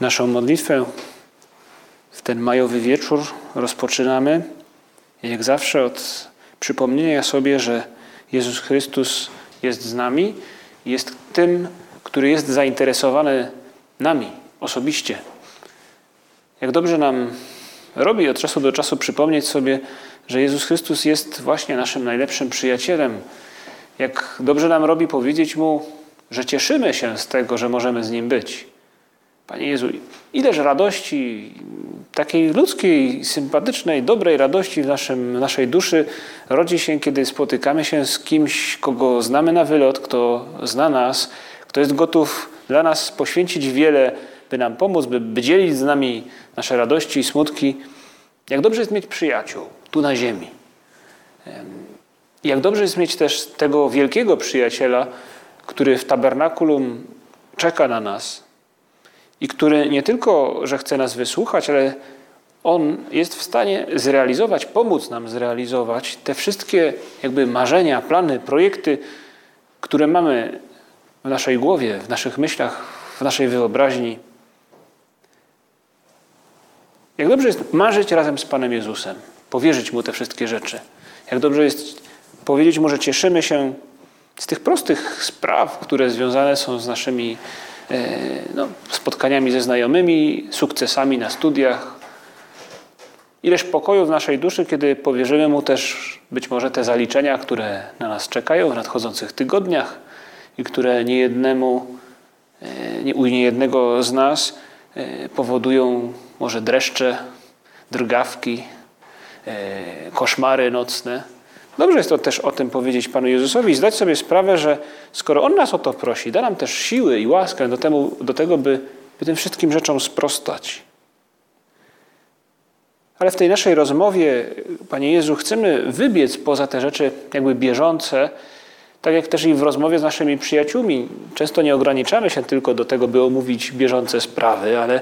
Naszą modlitwę w ten majowy wieczór rozpoczynamy, jak zawsze, od przypomnienia sobie, że Jezus Chrystus jest z nami, jest tym, który jest zainteresowany nami osobiście. Jak dobrze nam robi od czasu do czasu przypomnieć sobie, że Jezus Chrystus jest właśnie naszym najlepszym przyjacielem. Jak dobrze nam robi powiedzieć Mu, że cieszymy się z tego, że możemy z Nim być. Panie Jezu, ileż radości, takiej ludzkiej, sympatycznej, dobrej radości w naszym, naszej duszy rodzi się, kiedy spotykamy się z kimś, kogo znamy na wylot, kto zna nas, kto jest gotów dla nas poświęcić wiele, by nam pomóc, by, by dzielić z nami nasze radości i smutki. Jak dobrze jest mieć przyjaciół tu na ziemi. Jak dobrze jest mieć też tego wielkiego przyjaciela, który w tabernakulum czeka na nas, i który nie tylko, że chce nas wysłuchać, ale on jest w stanie zrealizować, pomóc nam zrealizować te wszystkie jakby marzenia, plany, projekty, które mamy w naszej głowie, w naszych myślach, w naszej wyobraźni. Jak dobrze jest marzyć razem z Panem Jezusem, powierzyć Mu te wszystkie rzeczy. Jak dobrze jest powiedzieć Mu, że cieszymy się z tych prostych spraw, które związane są z naszymi no, spotkaniami ze znajomymi, sukcesami na studiach. Ileż pokoju w naszej duszy, kiedy powierzymy Mu też być może te zaliczenia, które na nas czekają w nadchodzących tygodniach i które niejednemu, e, u niejednego z nas e, powodują może dreszcze, drgawki, koszmary nocne. Dobrze jest to też o tym powiedzieć Panu Jezusowi i zdać sobie sprawę, że skoro On nas o to prosi, da nam też siły i łaskę do, temu, do tego, by, by tym wszystkim rzeczom sprostać. Ale w tej naszej rozmowie, Panie Jezu, chcemy wybiec poza te rzeczy jakby bieżące, tak jak też i w rozmowie z naszymi przyjaciółmi. Często nie ograniczamy się tylko do tego, by omówić bieżące sprawy, ale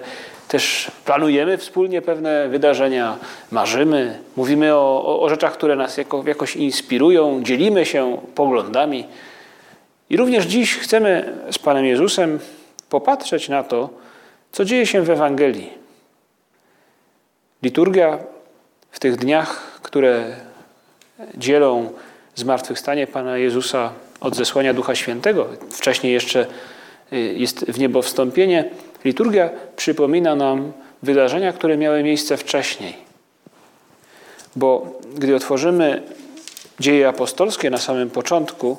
też planujemy wspólnie pewne wydarzenia, marzymy, mówimy o, o, o rzeczach, które nas jako, jakoś inspirują, dzielimy się poglądami. I również dziś chcemy z Panem Jezusem popatrzeć na to, co dzieje się w Ewangelii. Liturgia w tych dniach, które dzielą zmartwychwstanie Pana Jezusa od zesłania Ducha Świętego, wcześniej jeszcze y, jest w niebo wstąpienie, Liturgia przypomina nam wydarzenia, które miały miejsce wcześniej. Bo gdy otworzymy dzieje apostolskie na samym początku,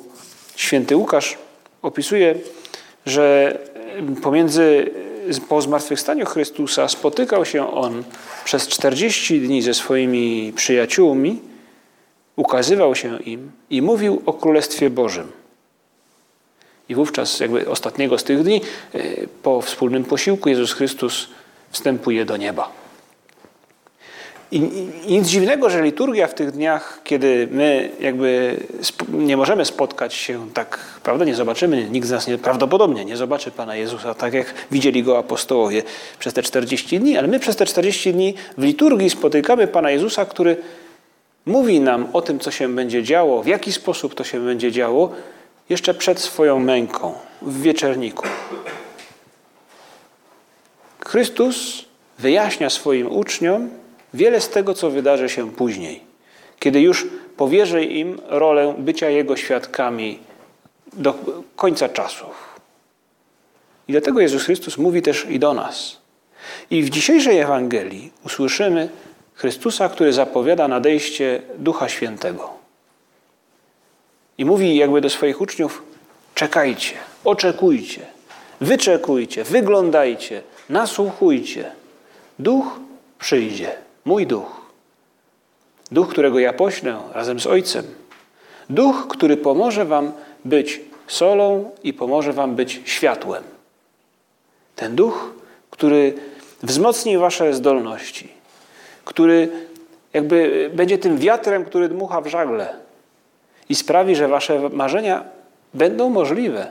święty Łukasz opisuje, że pomiędzy po zmartwychwstaniu Chrystusa spotykał się on przez 40 dni ze swoimi przyjaciółmi, ukazywał się im i mówił o Królestwie Bożym. I wówczas, jakby ostatniego z tych dni, e, po wspólnym posiłku, Jezus Chrystus wstępuje do nieba. I nic dziwnego, że liturgia w tych dniach, kiedy my jakby nie możemy spotkać się tak, prawda, nie zobaczymy, nikt z nas nie, prawdopodobnie nie zobaczy Pana Jezusa, tak jak widzieli Go apostołowie przez te 40 dni, ale my przez te 40 dni w liturgii spotykamy Pana Jezusa, który mówi nam o tym, co się będzie działo, w jaki sposób to się będzie działo, jeszcze przed swoją męką w wieczerniku. Chrystus wyjaśnia swoim uczniom wiele z tego, co wydarzy się później, kiedy już powierzy im rolę bycia Jego świadkami do końca czasów. I dlatego Jezus Chrystus mówi też i do nas. I w dzisiejszej Ewangelii usłyszymy Chrystusa, który zapowiada nadejście Ducha Świętego. I mówi jakby do swoich uczniów: czekajcie, oczekujcie, wyczekujcie, wyglądajcie, nasłuchujcie. Duch przyjdzie, mój duch. Duch, którego ja poślę razem z Ojcem. Duch, który pomoże Wam być solą i pomoże Wam być światłem. Ten duch, który wzmocni wasze zdolności, który jakby będzie tym wiatrem, który dmucha w żagle i sprawi, że wasze marzenia będą możliwe.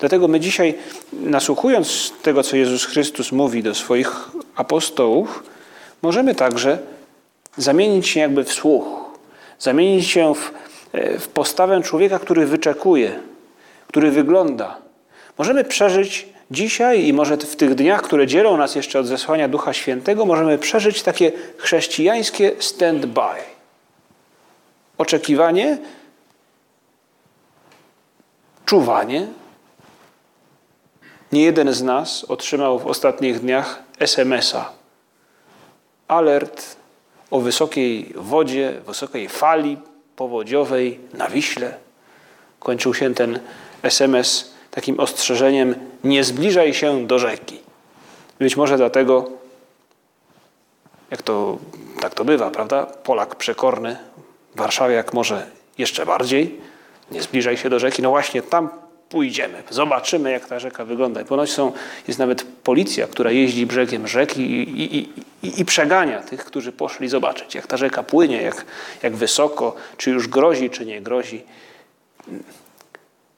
Dlatego my dzisiaj, nasłuchując tego, co Jezus Chrystus mówi do swoich apostołów, możemy także zamienić się jakby w słuch, zamienić się w, e, w postawę człowieka, który wyczekuje, który wygląda. Możemy przeżyć dzisiaj i może w tych dniach, które dzielą nas jeszcze od zesłania Ducha Świętego, możemy przeżyć takie chrześcijańskie stand-by. Oczekiwanie, czuwanie. Nie jeden z nas otrzymał w ostatnich dniach SMS-a. Alert o wysokiej wodzie, wysokiej fali powodziowej na Wiśle. Kończył się ten SMS takim ostrzeżeniem: nie zbliżaj się do rzeki. Być może dlatego, jak to tak to bywa, prawda? Polak przekorny, w Warszawie jak może jeszcze bardziej, nie zbliżaj się do rzeki. No właśnie tam pójdziemy, zobaczymy, jak ta rzeka wygląda. I ponoć są, jest nawet policja, która jeździ brzegiem rzeki i, i, i, i, przegania tych, którzy poszli zobaczyć, jak ta rzeka płynie, jak, jak wysoko, czy już grozi, czy nie grozi.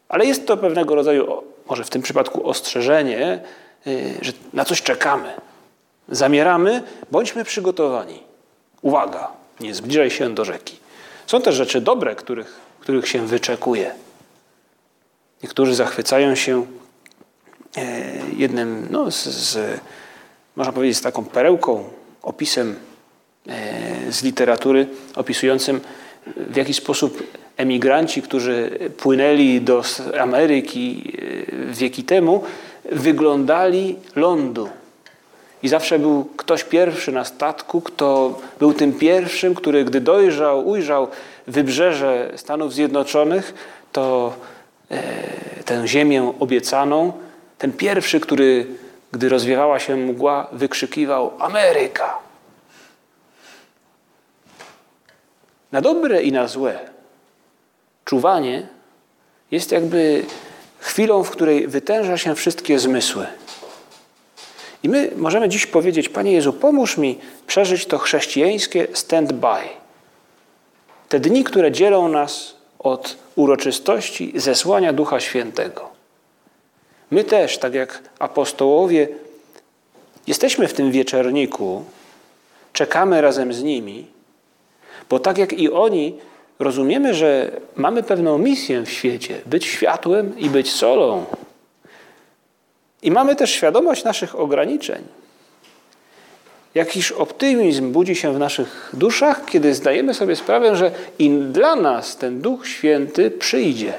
Ale jest to pewnego rodzaju, może w tym przypadku ostrzeżenie, y, że na coś czekamy. Zamieramy, bądźmy przygotowani. Uwaga, nie zbliżaj się do rzeki. Są też rzeczy dobre, których, których się wyczekuje. Niektórzy zachwycają się e, jednym, no, z, z, można powiedzieć, z taką perełką, opisem e, z literatury, opisującym w jaki sposób emigranci, którzy płynęli do Ameryki e, wieki temu, wyglądali lądu. I zawsze był ktoś pierwszy na statku, kto był tym pierwszym, który gdy dojrzał, ujrzał wybrzeże Stanów Zjednoczonych, to e, tę ziemię obiecaną, ten pierwszy, który, gdy rozwiewała się mgła, wykrzykiwał Ameryka. Na dobre i na złe czuwanie jest jakby chwilą, w której wytęża się wszystkie zmysły. I my możemy dziś powiedzieć: Panie Jezu, pomóż mi przeżyć to chrześcijańskie stand-by. Te dni, które dzielą nas od uroczystości zesłania Ducha Świętego. My też, tak jak apostołowie, jesteśmy w tym wieczerniku, czekamy razem z nimi, bo tak jak i oni, rozumiemy, że mamy pewną misję w świecie być światłem i być solą. I mamy też świadomość naszych ograniczeń. Jakiś optymizm budzi się w naszych duszach, kiedy zdajemy sobie sprawę, że i dla nas ten Duch Święty przyjdzie.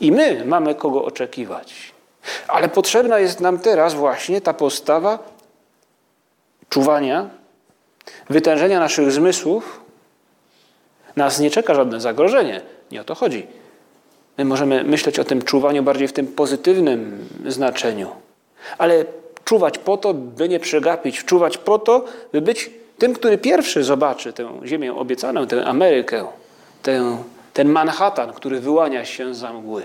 I my mamy kogo oczekiwać. Ale potrzebna jest nam teraz właśnie ta postawa czuwania, wytężenia naszych zmysłów. Nas nie czeka żadne zagrożenie. Nie o to chodzi. My możemy myśleć o tym czuwaniu bardziej w tym pozytywnym znaczeniu. Ale czuwać po to, by nie przegapić, czuwać po to, by być tym, który pierwszy zobaczy tę ziemię obiecaną, tę Amerykę, tę, ten Manhattan, który wyłania się za mgły.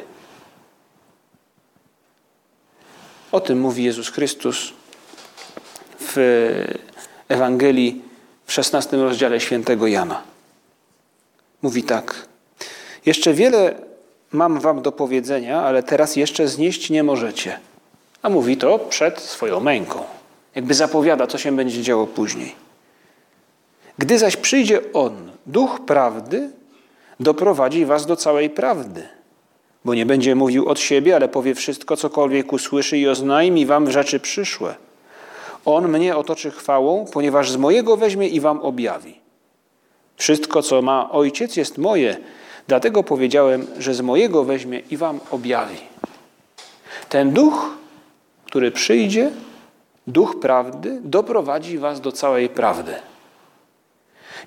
O tym mówi Jezus Chrystus w Ewangelii w 16 rozdziale świętego Jana. Mówi tak. Jeszcze wiele mam wam do powiedzenia, ale teraz jeszcze znieść nie możecie. A mówi to przed swoją męką. Jakby zapowiada, co się będzie działo później. Gdy zaś przyjdzie On, Duch Prawdy, doprowadzi was do całej prawdy. Bo nie będzie mówił od siebie, ale powie wszystko, cokolwiek usłyszy i oznajmi wam rzeczy przyszłe. On mnie otoczy chwałą, ponieważ z mojego weźmie i wam objawi. Wszystko, co ma Ojciec, jest moje, dlatego powiedziałem, że z mojego weźmie i wam objawi. Ten duch który przyjdzie, duch prawdy, doprowadzi was do całej prawdy.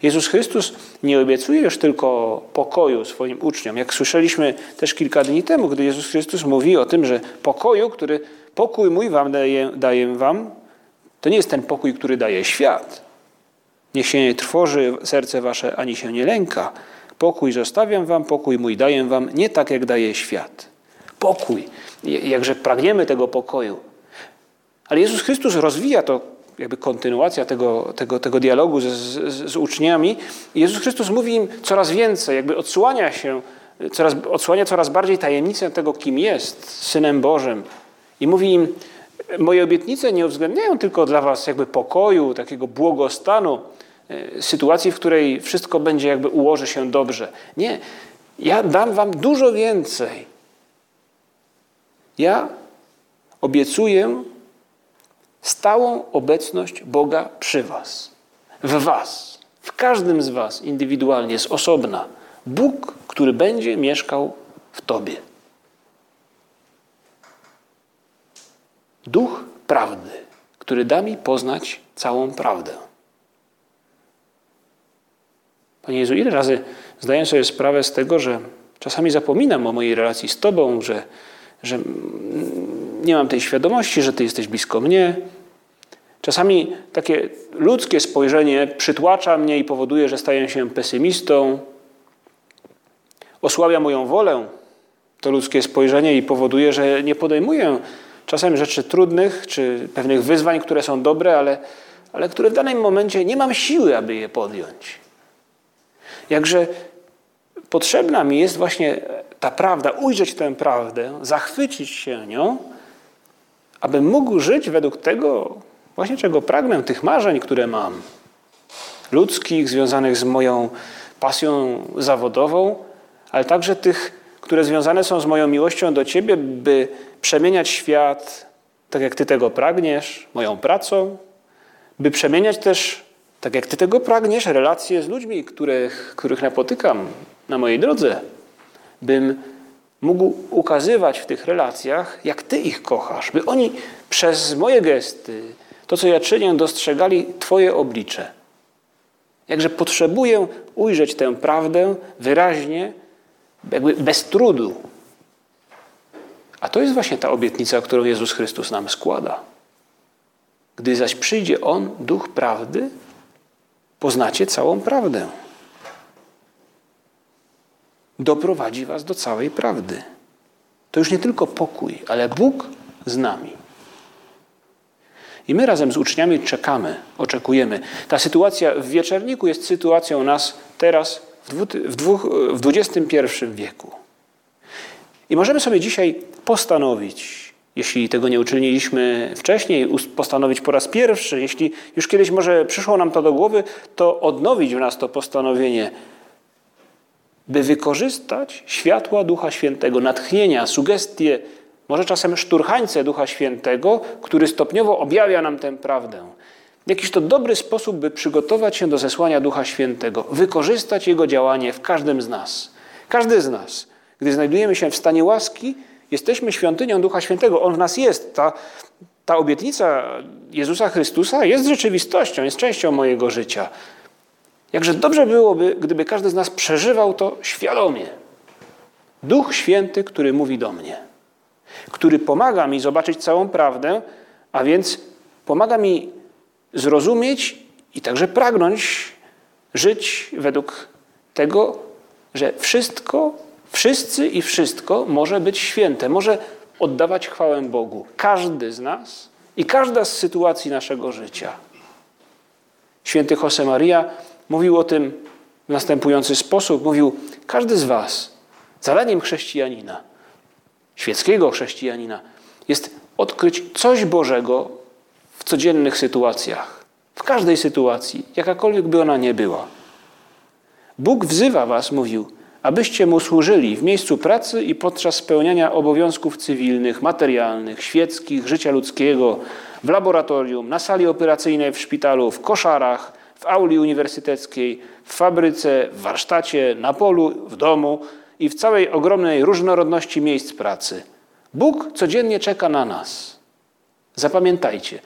Jezus Chrystus nie obiecuje już tylko pokoju swoim uczniom. Jak słyszeliśmy też kilka dni temu, gdy Jezus Chrystus mówi o tym, że pokoju, który pokój mój wam daję, daję wam, to nie jest ten pokój, który daje świat. Niech się nie trwoży serce wasze, ani się nie lęka. Pokój zostawiam wam, pokój mój daję wam, nie tak jak daje świat. pokój. Jakże pragniemy tego pokoju. Ale Jezus Chrystus rozwija to, jakby kontynuacja tego, tego, tego dialogu z, z, z uczniami. Jezus Chrystus mówi im coraz więcej, jakby odsłania się, coraz, odsłania coraz bardziej tajemnicę tego, kim jest, Synem Bożym. I mówi im, moje obietnice nie uwzględniają tylko dla was jakby pokoju, takiego błogostanu, sytuacji, w której wszystko będzie jakby ułoży się dobrze. Nie, ja dam wam dużo więcej. Ja obiecuję stałą obecność Boga przy Was, w Was, w każdym z Was indywidualnie, z osobna. Bóg, który będzie mieszkał w Tobie. Duch prawdy, który da mi poznać całą prawdę. Panie Jezu, ile razy zdaję sobie sprawę z tego, że czasami zapominam o mojej relacji z Tobą, że że nie mam tej świadomości, że Ty jesteś blisko mnie. Czasami takie ludzkie spojrzenie przytłacza mnie i powoduje, że staję się pesymistą. Osłabia moją wolę to ludzkie spojrzenie i powoduje, że nie podejmuję czasem rzeczy trudnych czy pewnych wyzwań, które są dobre, ale, ale które w danym momencie nie mam siły, aby je podjąć. Jakże potrzebna mi jest właśnie ta prawda, ujrzeć tę prawdę, zachwycić się nią, abym mógł żyć według tego, właśnie czego pragnę, tych marzeń, które mam, ludzkich, związanych z moją pasją zawodową, ale także tych, które związane są z moją miłością do Ciebie, by przemieniać świat tak, jak Ty tego pragniesz, moją pracą, by przemieniać też, tak jak Ty tego pragniesz, relacje z ludźmi, których, których napotykam na mojej drodze bym mógł ukazywać w tych relacjach, jak Ty ich kochasz, by oni przez moje gesty, to co ja czynię, dostrzegali Twoje oblicze. Jakże potrzebuję ujrzeć tę prawdę wyraźnie, jakby bez trudu. A to jest właśnie ta obietnica, którą Jezus Chrystus nam składa. Gdy zaś przyjdzie On, Duch Prawdy, poznacie całą prawdę doprowadzi was do całej prawdy. To już nie tylko pokój, ale Bóg z nami. I my razem z uczniami czekamy, oczekujemy. Ta sytuacja w wieczerniku jest sytuacją nas teraz w, w, w XXI wieku. I możemy sobie dzisiaj postanowić, jeśli tego nie uczyniliśmy wcześniej, postanowić po raz pierwszy, jeśli już kiedyś może przyszło nam to do głowy, to odnowić w nas to postanowienie by wykorzystać światła Ducha Świętego, natchnienia, sugestie, może czasem szturchańce Ducha Świętego, który stopniowo objawia nam tę prawdę. Jakiś to dobry sposób, by przygotować się do zesłania Ducha Świętego, wykorzystać Jego działanie w każdym z nas. Każdy z nas, gdy znajdujemy się w stanie łaski, jesteśmy świątynią Ducha Świętego. On w nas jest. Ta, ta obietnica Jezusa Chrystusa jest rzeczywistością, jest częścią mojego życia. Jakże dobrze byłoby, gdyby każdy z nas przeżywał to świadomie. Duch Święty, który mówi do mnie, który pomaga mi zobaczyć całą prawdę, a więc pomaga mi zrozumieć i także pragnąć żyć według tego, że wszystko, wszyscy i wszystko może być święte, może oddawać chwałę Bogu. Każdy z nas i każda z sytuacji naszego życia. Święty Josemaria mówił o tym w następujący sposób. Mówił, każdy z was, zadaniem chrześcijanina, świeckiego chrześcijanina, jest odkryć coś Bożego w codziennych sytuacjach, w każdej sytuacji, jakakolwiek by ona nie była. Bóg wzywa was, mówił, abyście mu służyli w miejscu pracy i podczas spełniania obowiązków cywilnych, materialnych, świeckich, życia ludzkiego, w laboratorium, na sali operacyjnej w szpitalu, w koszarach, w auli uniwersyteckiej, w fabryce, w warsztacie, na polu, w domu i w całej ogromnej różnorodności miejsc pracy. Bóg codziennie czeka na nas. Zapamiętajcie,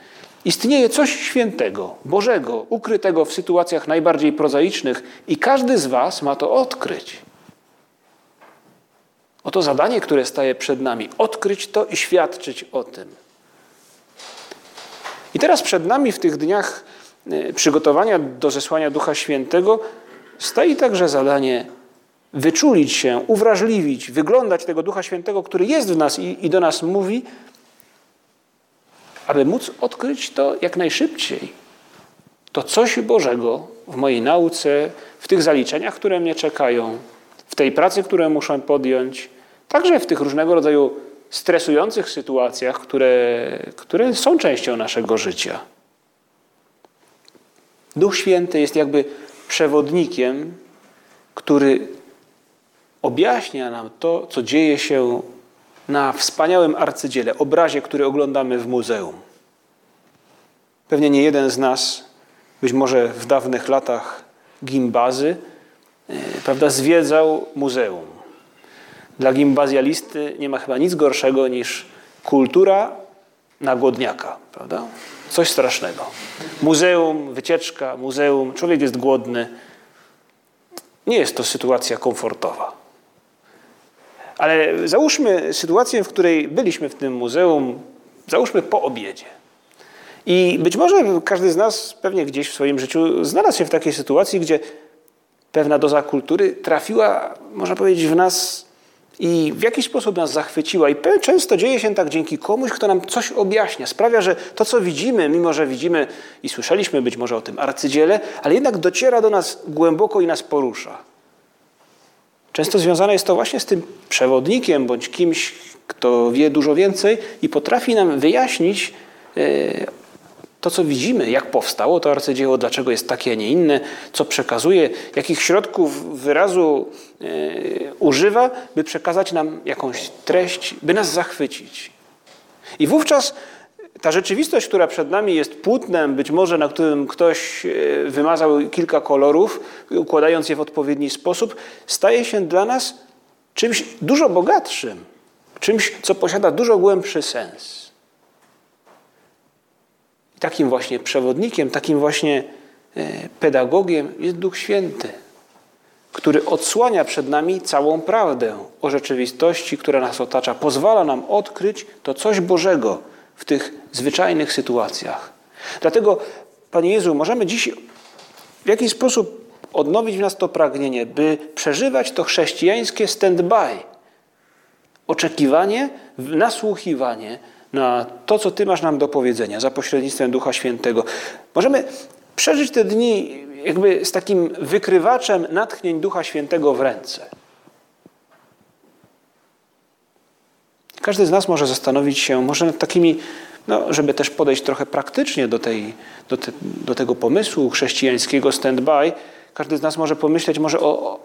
istnieje coś świętego, Bożego, ukrytego w sytuacjach najbardziej prozaicznych i każdy z Was ma to odkryć. Oto zadanie, które staje przed nami odkryć to i świadczyć o tym. I teraz przed nami w tych dniach Y, przygotowania do zesłania Ducha Świętego stoi także zadanie wyczulić się, uwrażliwić, wyglądać tego Ducha Świętego, który jest w nas i, i do nas mówi, aby móc odkryć to jak najszybciej. To coś Bożego w mojej nauce, w tych zaliczeniach, które mnie czekają, w tej pracy, którą muszę podjąć, także w tych różnego rodzaju stresujących sytuacjach, które, które są częścią naszego życia. Duch Święty jest jakby przewodnikiem, który objaśnia nam to, co dzieje się na wspaniałym arcydziele, obrazie, który oglądamy w muzeum. Pewnie nie jeden z nas, być może w dawnych latach gimbazy, prawda, zwiedzał muzeum. Dla gimbazjalisty nie ma chyba nic gorszego niż kultura na głodniaka, prawda? Coś strasznego. Muzeum, wycieczka, muzeum, człowiek jest głodny. Nie jest to sytuacja komfortowa. Ale załóżmy sytuację, w której byliśmy w tym muzeum, załóżmy po obiedzie. I być może każdy z nas pewnie gdzieś w swoim życiu znalazł się w takiej sytuacji, gdzie pewna doza kultury trafiła, można powiedzieć, w nas i w jakiś sposób nas zachwyciła. I często dzieje się tak dzięki komuś, kto nam coś objaśnia. Sprawia, że to, co widzimy, mimo że widzimy i słyszeliśmy być może o tym arcydziele, ale jednak dociera do nas głęboko i nas porusza. Często związane jest to właśnie z tym przewodnikiem bądź kimś, kto wie dużo więcej i potrafi nam wyjaśnić e, to, co widzimy, jak powstało to arcydzieło, dlaczego jest takie, a nie inne, co przekazuje, jakich środków wyrazu e, używa, by przekazać nam jakąś treść, by nas zachwycić. I wówczas ta rzeczywistość, która przed nami jest płótnem, być może na którym ktoś e, wymazał kilka kolorów, układając je w odpowiedni sposób, staje się dla nas czymś dużo bogatszym, czymś, co posiada dużo głębszy sens. Takim właśnie przewodnikiem, takim właśnie e, pedagogiem jest Duch Święty, który odsłania przed nami całą prawdę o rzeczywistości, która nas otacza, pozwala nam odkryć to coś Bożego w tych zwyczajnych sytuacjach. Dlatego, Panie Jezu, możemy dziś w jakiś sposób odnowić w nas to pragnienie, by przeżywać to chrześcijańskie stand-by. Oczekiwanie, nasłuchiwanie na to, co Ty masz nam do powiedzenia za pośrednictwem Ducha Świętego. Możemy przeżyć te dni jakby z takim wykrywaczem natchnień Ducha Świętego w ręce. Każdy z nas może zastanowić się, może nad takimi, no, żeby też podejść trochę praktycznie do, tej, do, te, do tego pomysłu chrześcijańskiego stand-by, każdy z nas może pomyśleć może o,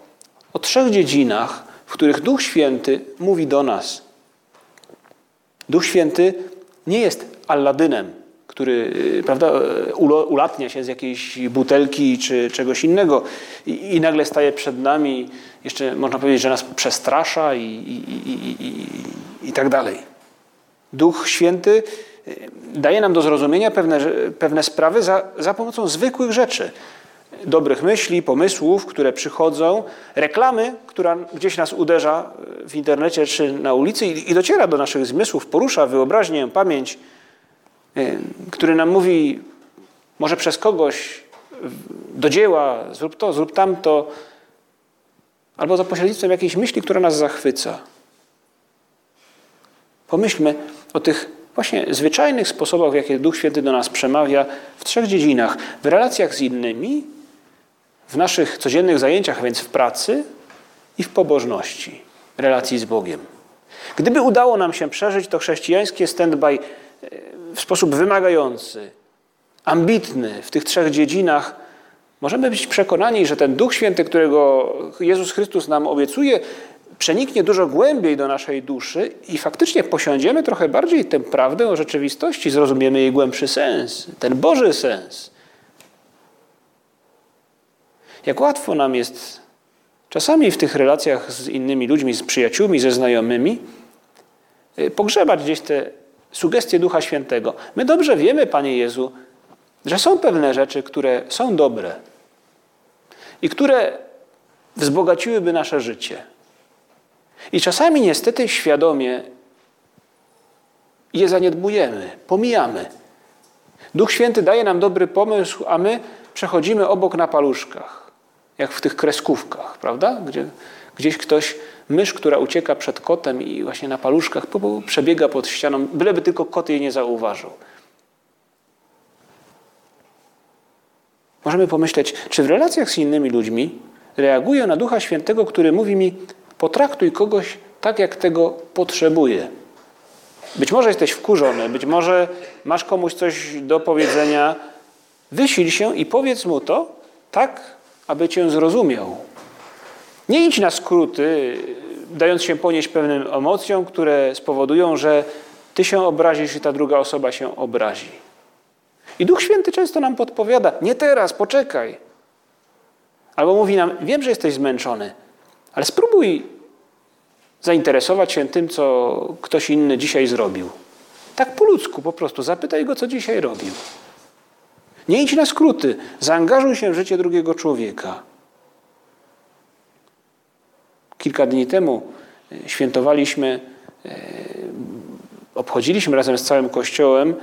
o trzech dziedzinach, w których Duch Święty mówi do nas. Duch Święty nie jest Alladynem, który y, prawda, ulatnia się z jakiejś butelki czy czegoś innego i, i nagle staje przed nami, jeszcze można powiedzieć, że nas przestrasza i, i, i tak dalej. Duch Święty y, daje nam do zrozumienia pewne, pewne sprawy za, za pomocą zwykłych rzeczy. Dobrych myśli, pomysłów, które przychodzą, reklamy, która gdzieś nas uderza w internecie czy na ulicy i, dociera do naszych zmysłów, porusza wyobraźnię, pamięć, y, który nam mówi, może przez kogoś do dzieła, zrób to, zrób tamto, albo za pośrednictwem jakiejś myśli, która nas zachwyca. Pomyślmy o tych właśnie zwyczajnych sposobach, w jakie Duch Święty do nas przemawia w trzech dziedzinach: w relacjach z innymi, w naszych codziennych zajęciach, a więc w pracy i w pobożności, relacji z Bogiem. Gdyby udało nam się przeżyć to chrześcijańskie stand-by e, w sposób wymagający, ambitny w tych trzech dziedzinach, możemy być przekonani, że ten Duch Święty, którego Jezus Chrystus nam obiecuje, przeniknie dużo głębiej do naszej duszy i faktycznie posiądziemy trochę bardziej tę prawdę o rzeczywistości, zrozumiemy jej głębszy sens, ten Boży sens. Jak łatwo nam jest czasami w tych relacjach z innymi ludźmi, z przyjaciółmi, ze znajomymi, y, pogrzebać gdzieś te sugestie Ducha Świętego. My dobrze wiemy, Panie Jezu, że są pewne rzeczy, które są dobre i które wzbogaciłyby nasze życie. I czasami niestety świadomie je zaniedbujemy, pomijamy. Duch Święty daje nam dobry pomysł, a my przechodzimy obok na paluszkach, jak w tych kreskówkach, prawda? Gdzie Gdzieś ktoś, mysz, która ucieka przed kotem i właśnie na paluszkach przebiega pod ścianą, byleby tylko kot jej nie zauważył. Możemy pomyśleć, czy w relacjach z innymi ludźmi reaguję na Ducha Świętego, który mówi mi: potraktuj kogoś tak, jak tego potrzebuje. Być może jesteś wkurzony, być może masz komuś coś do powiedzenia. Wysil się i powiedz mu to tak, aby cię zrozumiał. Nie idź na skróty, dając się ponieść pewnym emocjom, które spowodują, że ty się obrazisz i ta druga osoba się obrazi. I Duch Święty często nam podpowiada: nie teraz, poczekaj. Albo mówi nam: wiem, że jesteś zmęczony, ale spróbuj zainteresować się tym, co ktoś inny dzisiaj zrobił. Tak po ludzku po prostu. Zapytaj go, co dzisiaj robił. Nie idź na skróty. Zaangażuj się w życie drugiego człowieka. Kilka dni temu e, świętowaliśmy, e, obchodziliśmy razem z całym Kościołem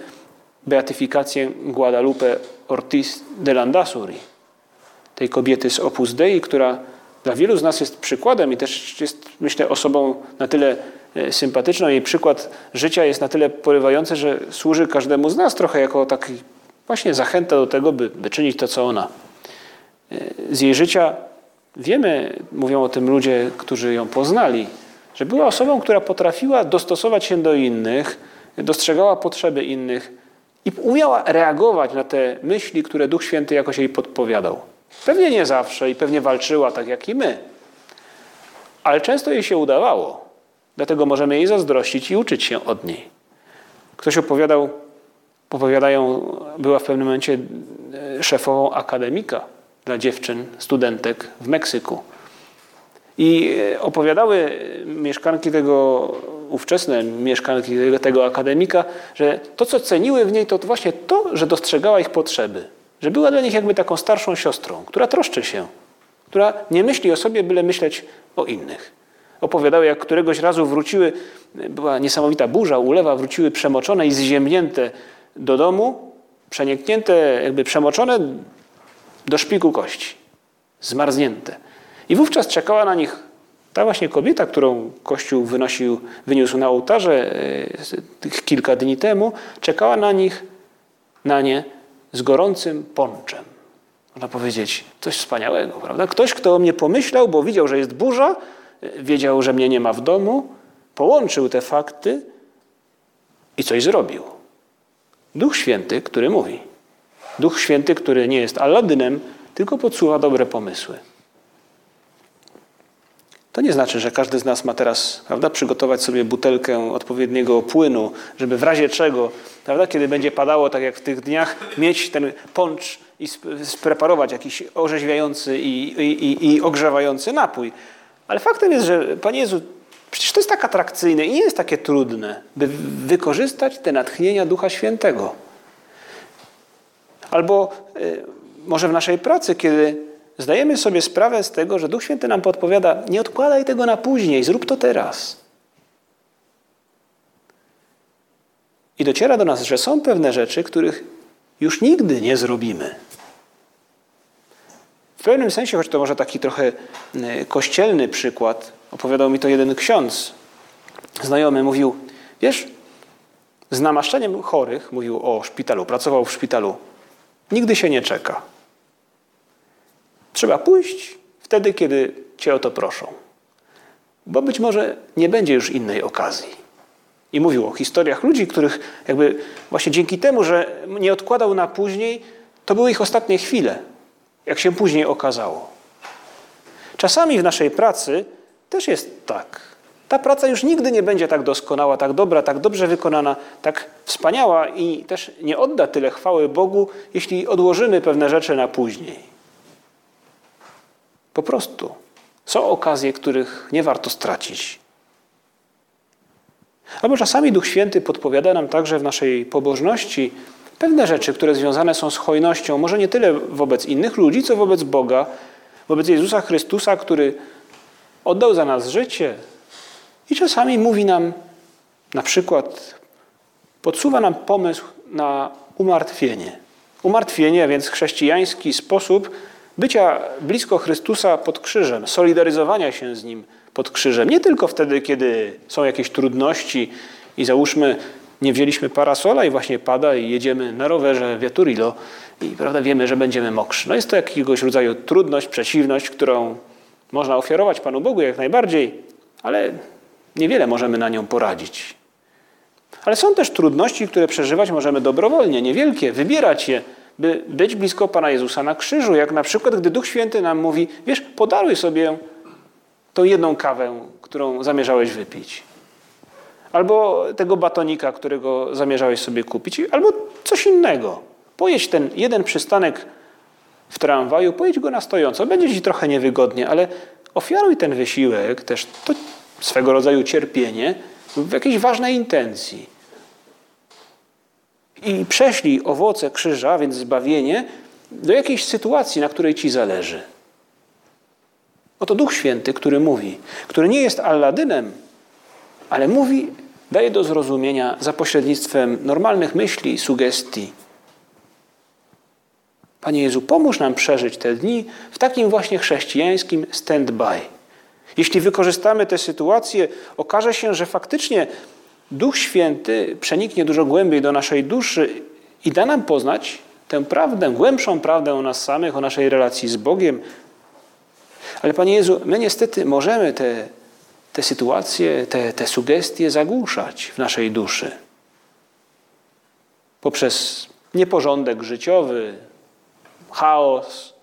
beatyfikację Guadalupe Ortiz de Landazuri, tej kobiety z Opus Dei, która dla wielu z nas jest przykładem i też jest, myślę, osobą na tyle e, sympatyczną. Jej przykład życia jest na tyle porywający, że służy każdemu z nas trochę jako taki właśnie zachęta do tego, by, by czynić to, co ona. E, z jej życia wiemy, mówią o tym ludzie, którzy ją poznali, że była osobą, która potrafiła dostosować się do innych, dostrzegała potrzeby innych i umiała reagować na te myśli, które Duch Święty jakoś jej podpowiadał. Pewnie nie zawsze i pewnie walczyła tak jak i my, ale często jej się udawało. Dlatego możemy jej zazdrościć i uczyć się od niej. Ktoś opowiadał, opowiadają, była w pewnym momencie e, szefową akademika dla dziewczyn, studentek w Meksyku. I e, opowiadały mieszkanki tego, ówczesne mieszkanki tego akademika, że to, co ceniły w niej, to właśnie to, że dostrzegała ich potrzeby. Że była dla nich jakby taką starszą siostrą, która troszczy się, która nie myśli o sobie, byle myśleć o innych. Opowiadały, jak któregoś razu wróciły, była niesamowita burza, ulewa, wróciły przemoczone i zziemnięte do domu, przeniknięte, jakby przemoczone do szpiku kości, zmarznięte. I wówczas czekała na nich ta właśnie kobieta, którą Kościół wynosił, wyniósł na ołtarze e, kilka dni temu, czekała na nich, na nie z gorącym ponczem. Można powiedzieć, coś wspaniałego, prawda? Ktoś, kto o mnie pomyślał, bo widział, że jest burza, wiedział, że mnie nie ma w domu, połączył te fakty i coś zrobił. Duch Święty, który mówi. Duch Święty, który nie jest Aladynem, tylko podsuwa dobre pomysły. To nie znaczy, że każdy z nas ma teraz prawda, przygotować sobie butelkę odpowiedniego płynu, żeby w razie czego, prawda, kiedy będzie padało, tak jak w tych dniach, mieć ten poncz i spreparować jakiś orzeźwiający i, i, i ogrzewający napój. Ale faktem jest, że Panie Jezu, przecież to jest tak atrakcyjne i nie jest takie trudne, by wykorzystać te natchnienia Ducha Świętego. Albo y, może w naszej pracy, kiedy zdajemy sobie sprawę z tego, że Duch Święty nam podpowiada: nie odkładaj tego na później, zrób to teraz. I dociera do nas, że są pewne rzeczy, których już nigdy nie zrobimy. W pewnym sensie, choć to może taki trochę e, kościelny przykład, opowiadał mi to jeden ksiądz, znajomy, mówił: Wiesz, z namaszczeniem chorych, mówił o szpitalu, pracował w szpitalu, nigdy się nie czeka. Trzeba pójść wtedy, kiedy cię o to proszą. Bo być może nie będzie już innej okazji. I mówił o historiach ludzi, których jakby właśnie dzięki temu, że nie odkładał na później, to były ich ostatnie chwile, jak się później okazało. Czasami w naszej pracy też jest tak. Ta praca już nigdy nie będzie tak doskonała, tak dobra, tak dobrze wykonana, tak wspaniała i też nie odda tyle chwały Bogu, jeśli odłożymy pewne rzeczy na później. Po prostu. Są okazje, których nie warto stracić. Albo czasami Duch Święty podpowiada nam także w naszej pobożności pewne rzeczy, które związane są z hojnością, może nie tyle wobec innych ludzi, co wobec Boga, wobec Jezusa Chrystusa, który oddał za nas życie. I czasami mówi nam, na przykład, podsuwa nam pomysł na umartwienie. Umartwienie, więc chrześcijański sposób bycia blisko Chrystusa pod krzyżem, solidaryzowania się z Nim pod krzyżem. Nie tylko wtedy, kiedy są jakieś trudności i załóżmy, nie wzięliśmy parasola i właśnie pada i jedziemy na rowerze Viaturilo i prawda, wiemy, że będziemy mokrzy. No jest to jakiegoś rodzaju trudność, przeciwność, którą można ofiarować Panu Bogu jak najbardziej, ale niewiele możemy na nią poradzić. Ale są też trudności, które przeżywać możemy dobrowolnie, niewielkie, wybierać je, by być blisko Pana Jezusa na krzyżu. Jak na przykład, gdy Duch Święty nam mówi, wiesz, podaruj sobie tą jedną kawę, którą zamierzałeś wypić. Albo tego batonika, którego zamierzałeś sobie kupić, albo coś innego. Pojedź ten jeden przystanek w tramwaju, pojedź go na stojąco. Będzie ci trochę niewygodnie, ale ofiaruj ten wysiłek, też to swego rodzaju cierpienie, w jakiejś ważnej intencji. I prześlij owoce krzyża, więc zbawienie, do jakiejś sytuacji, na której ci zależy. Oto Duch Święty, który mówi, który nie jest Alladynem, ale mówi, daje do zrozumienia za pośrednictwem normalnych myśli sugestii. Panie Jezu, pomóż nam przeżyć te dni w takim właśnie chrześcijańskim stand-by. Jeśli wykorzystamy tę sytuację, okaże się, że faktycznie Duch Święty przeniknie dużo głębiej do naszej duszy i da nam poznać tę prawdę, głębszą prawdę o nas samych, o naszej relacji z Bogiem. Ale Panie Jezu, my niestety możemy te, te sytuacje, te, te sugestie zagłuszać w naszej duszy. Poprzez nieporządek życiowy, chaos,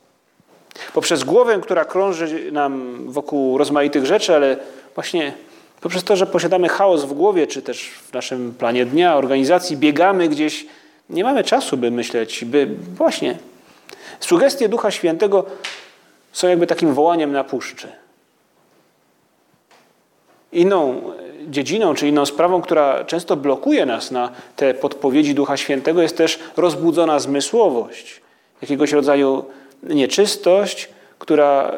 poprzez głowę, która krąży nam wokół rozmaitych rzeczy, ale właśnie poprzez to, że posiadamy chaos w głowie, czy też w naszym planie dnia, organizacji, biegamy gdzieś, nie mamy czasu, by myśleć, by właśnie. Sugestie Ducha Świętego są jakby takim wołaniem na puszczy. Inną dziedziną, czy inną sprawą, która często blokuje nas na te podpowiedzi Ducha Świętego, jest też rozbudzona zmysłowość, jakiegoś rodzaju nieczystość, która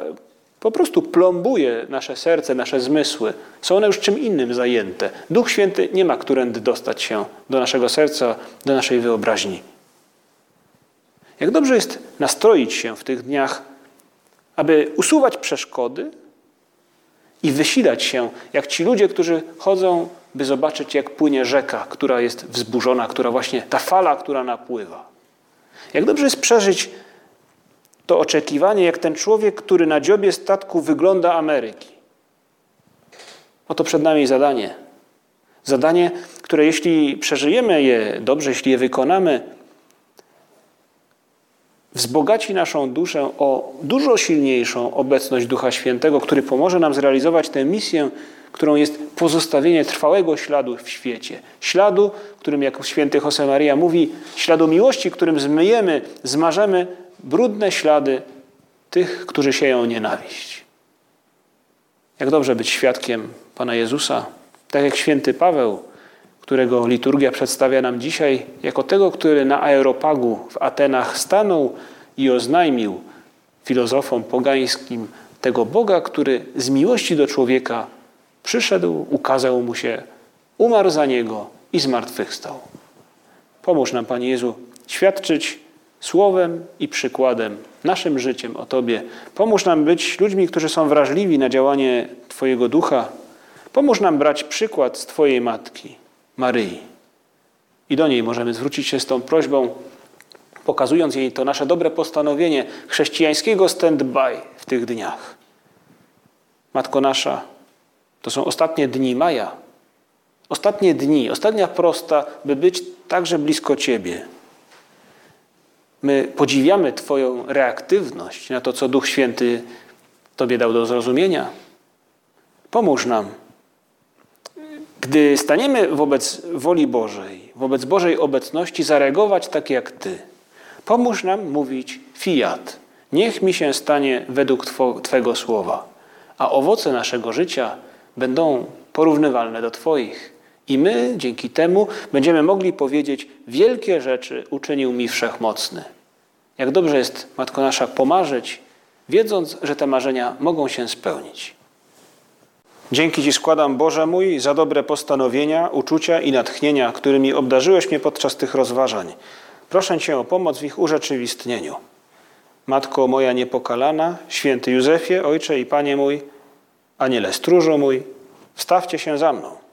po prostu plombuje nasze serce, nasze zmysły. Są one już czym innym zajęte. Duch Święty nie ma którędy dostać się do naszego serca, do naszej wyobraźni. Jak dobrze jest nastroić się w tych dniach, aby usuwać przeszkody i wysilać się, jak ci ludzie, którzy chodzą, by zobaczyć, jak płynie rzeka, która jest wzburzona, która właśnie, ta fala, która napływa. Jak dobrze jest przeżyć to oczekiwanie, jak ten człowiek, który na dziobie statku wygląda Ameryki. Oto przed nami zadanie. Zadanie, które jeśli przeżyjemy je dobrze, jeśli je wykonamy, wzbogaci naszą duszę o dużo silniejszą obecność Ducha Świętego, który pomoże nam zrealizować tę misję, którą jest pozostawienie trwałego śladu w świecie. Śladu, którym, jak święty Josemaria mówi, śladu miłości, którym zmyjemy, zmarzemy brudne ślady tych, którzy sieją nienawiść. Jak dobrze być świadkiem Pana Jezusa, tak jak święty Paweł, którego liturgia przedstawia nam dzisiaj jako tego, który na aeropagu w Atenach stanął i oznajmił filozofom pogańskim tego Boga, który z miłości do człowieka przyszedł, ukazał mu się, umarł za niego i zmartwychwstał. Pomóż nam, Panie Jezu, świadczyć słowem i przykładem, naszym życiem o Tobie. Pomóż nam być ludźmi, którzy są wrażliwi na działanie Twojego ducha. Pomóż nam brać przykład z Twojej matki, Maryi. I do niej możemy zwrócić się z tą prośbą, pokazując jej to nasze dobre postanowienie chrześcijańskiego stand-by w tych dniach. Matko nasza, to są ostatnie dni maja. Ostatnie dni, ostatnia prosta, by być także blisko Ciebie. My podziwiamy Twoją reaktywność na to, co Duch Święty Tobie dał do zrozumienia. Pomóż nam. Gdy staniemy wobec woli Bożej, wobec Bożej obecności, zareagować tak jak Ty. Pomóż nam mówić fiat. Niech mi się stanie według Twego słowa, a owoce naszego życia będą porównywalne do Twoich. I my dzięki temu będziemy mogli powiedzieć: Wielkie rzeczy uczynił mi wszechmocny. Jak dobrze jest, Matko Nasza, pomarzyć, wiedząc, że te marzenia mogą się spełnić. Dzięki Ci składam, Boże mój, za dobre postanowienia, uczucia i natchnienia, którymi obdarzyłeś mnie podczas tych rozważań. Proszę Cię o pomoc w ich urzeczywistnieniu. Matko moja niepokalana, święty Józefie, Ojcze i Panie mój, Aniele stróżu mój, wstawcie się za mną.